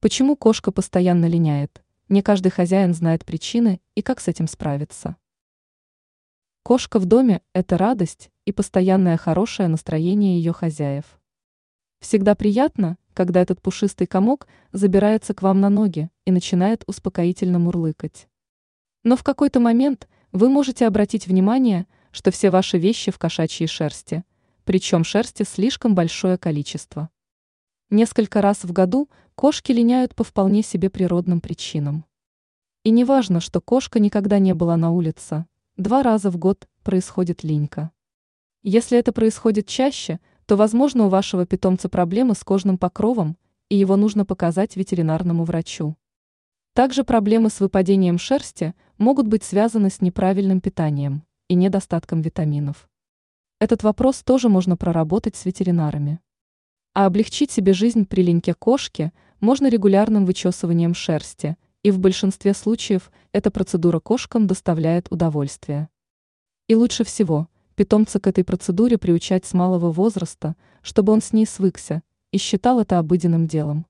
Почему кошка постоянно линяет? Не каждый хозяин знает причины и как с этим справиться. Кошка в доме – это радость и постоянное хорошее настроение ее хозяев. Всегда приятно, когда этот пушистый комок забирается к вам на ноги и начинает успокоительно мурлыкать. Но в какой-то момент вы можете обратить внимание, что все ваши вещи в кошачьей шерсти, причем шерсти слишком большое количество. Несколько раз в году кошки линяют по вполне себе природным причинам. И не важно, что кошка никогда не была на улице, два раза в год происходит линька. Если это происходит чаще, то, возможно, у вашего питомца проблемы с кожным покровом, и его нужно показать ветеринарному врачу. Также проблемы с выпадением шерсти могут быть связаны с неправильным питанием и недостатком витаминов. Этот вопрос тоже можно проработать с ветеринарами. А облегчить себе жизнь при линьке кошки можно регулярным вычесыванием шерсти, и в большинстве случаев эта процедура кошкам доставляет удовольствие. И лучше всего питомца к этой процедуре приучать с малого возраста, чтобы он с ней свыкся и считал это обыденным делом.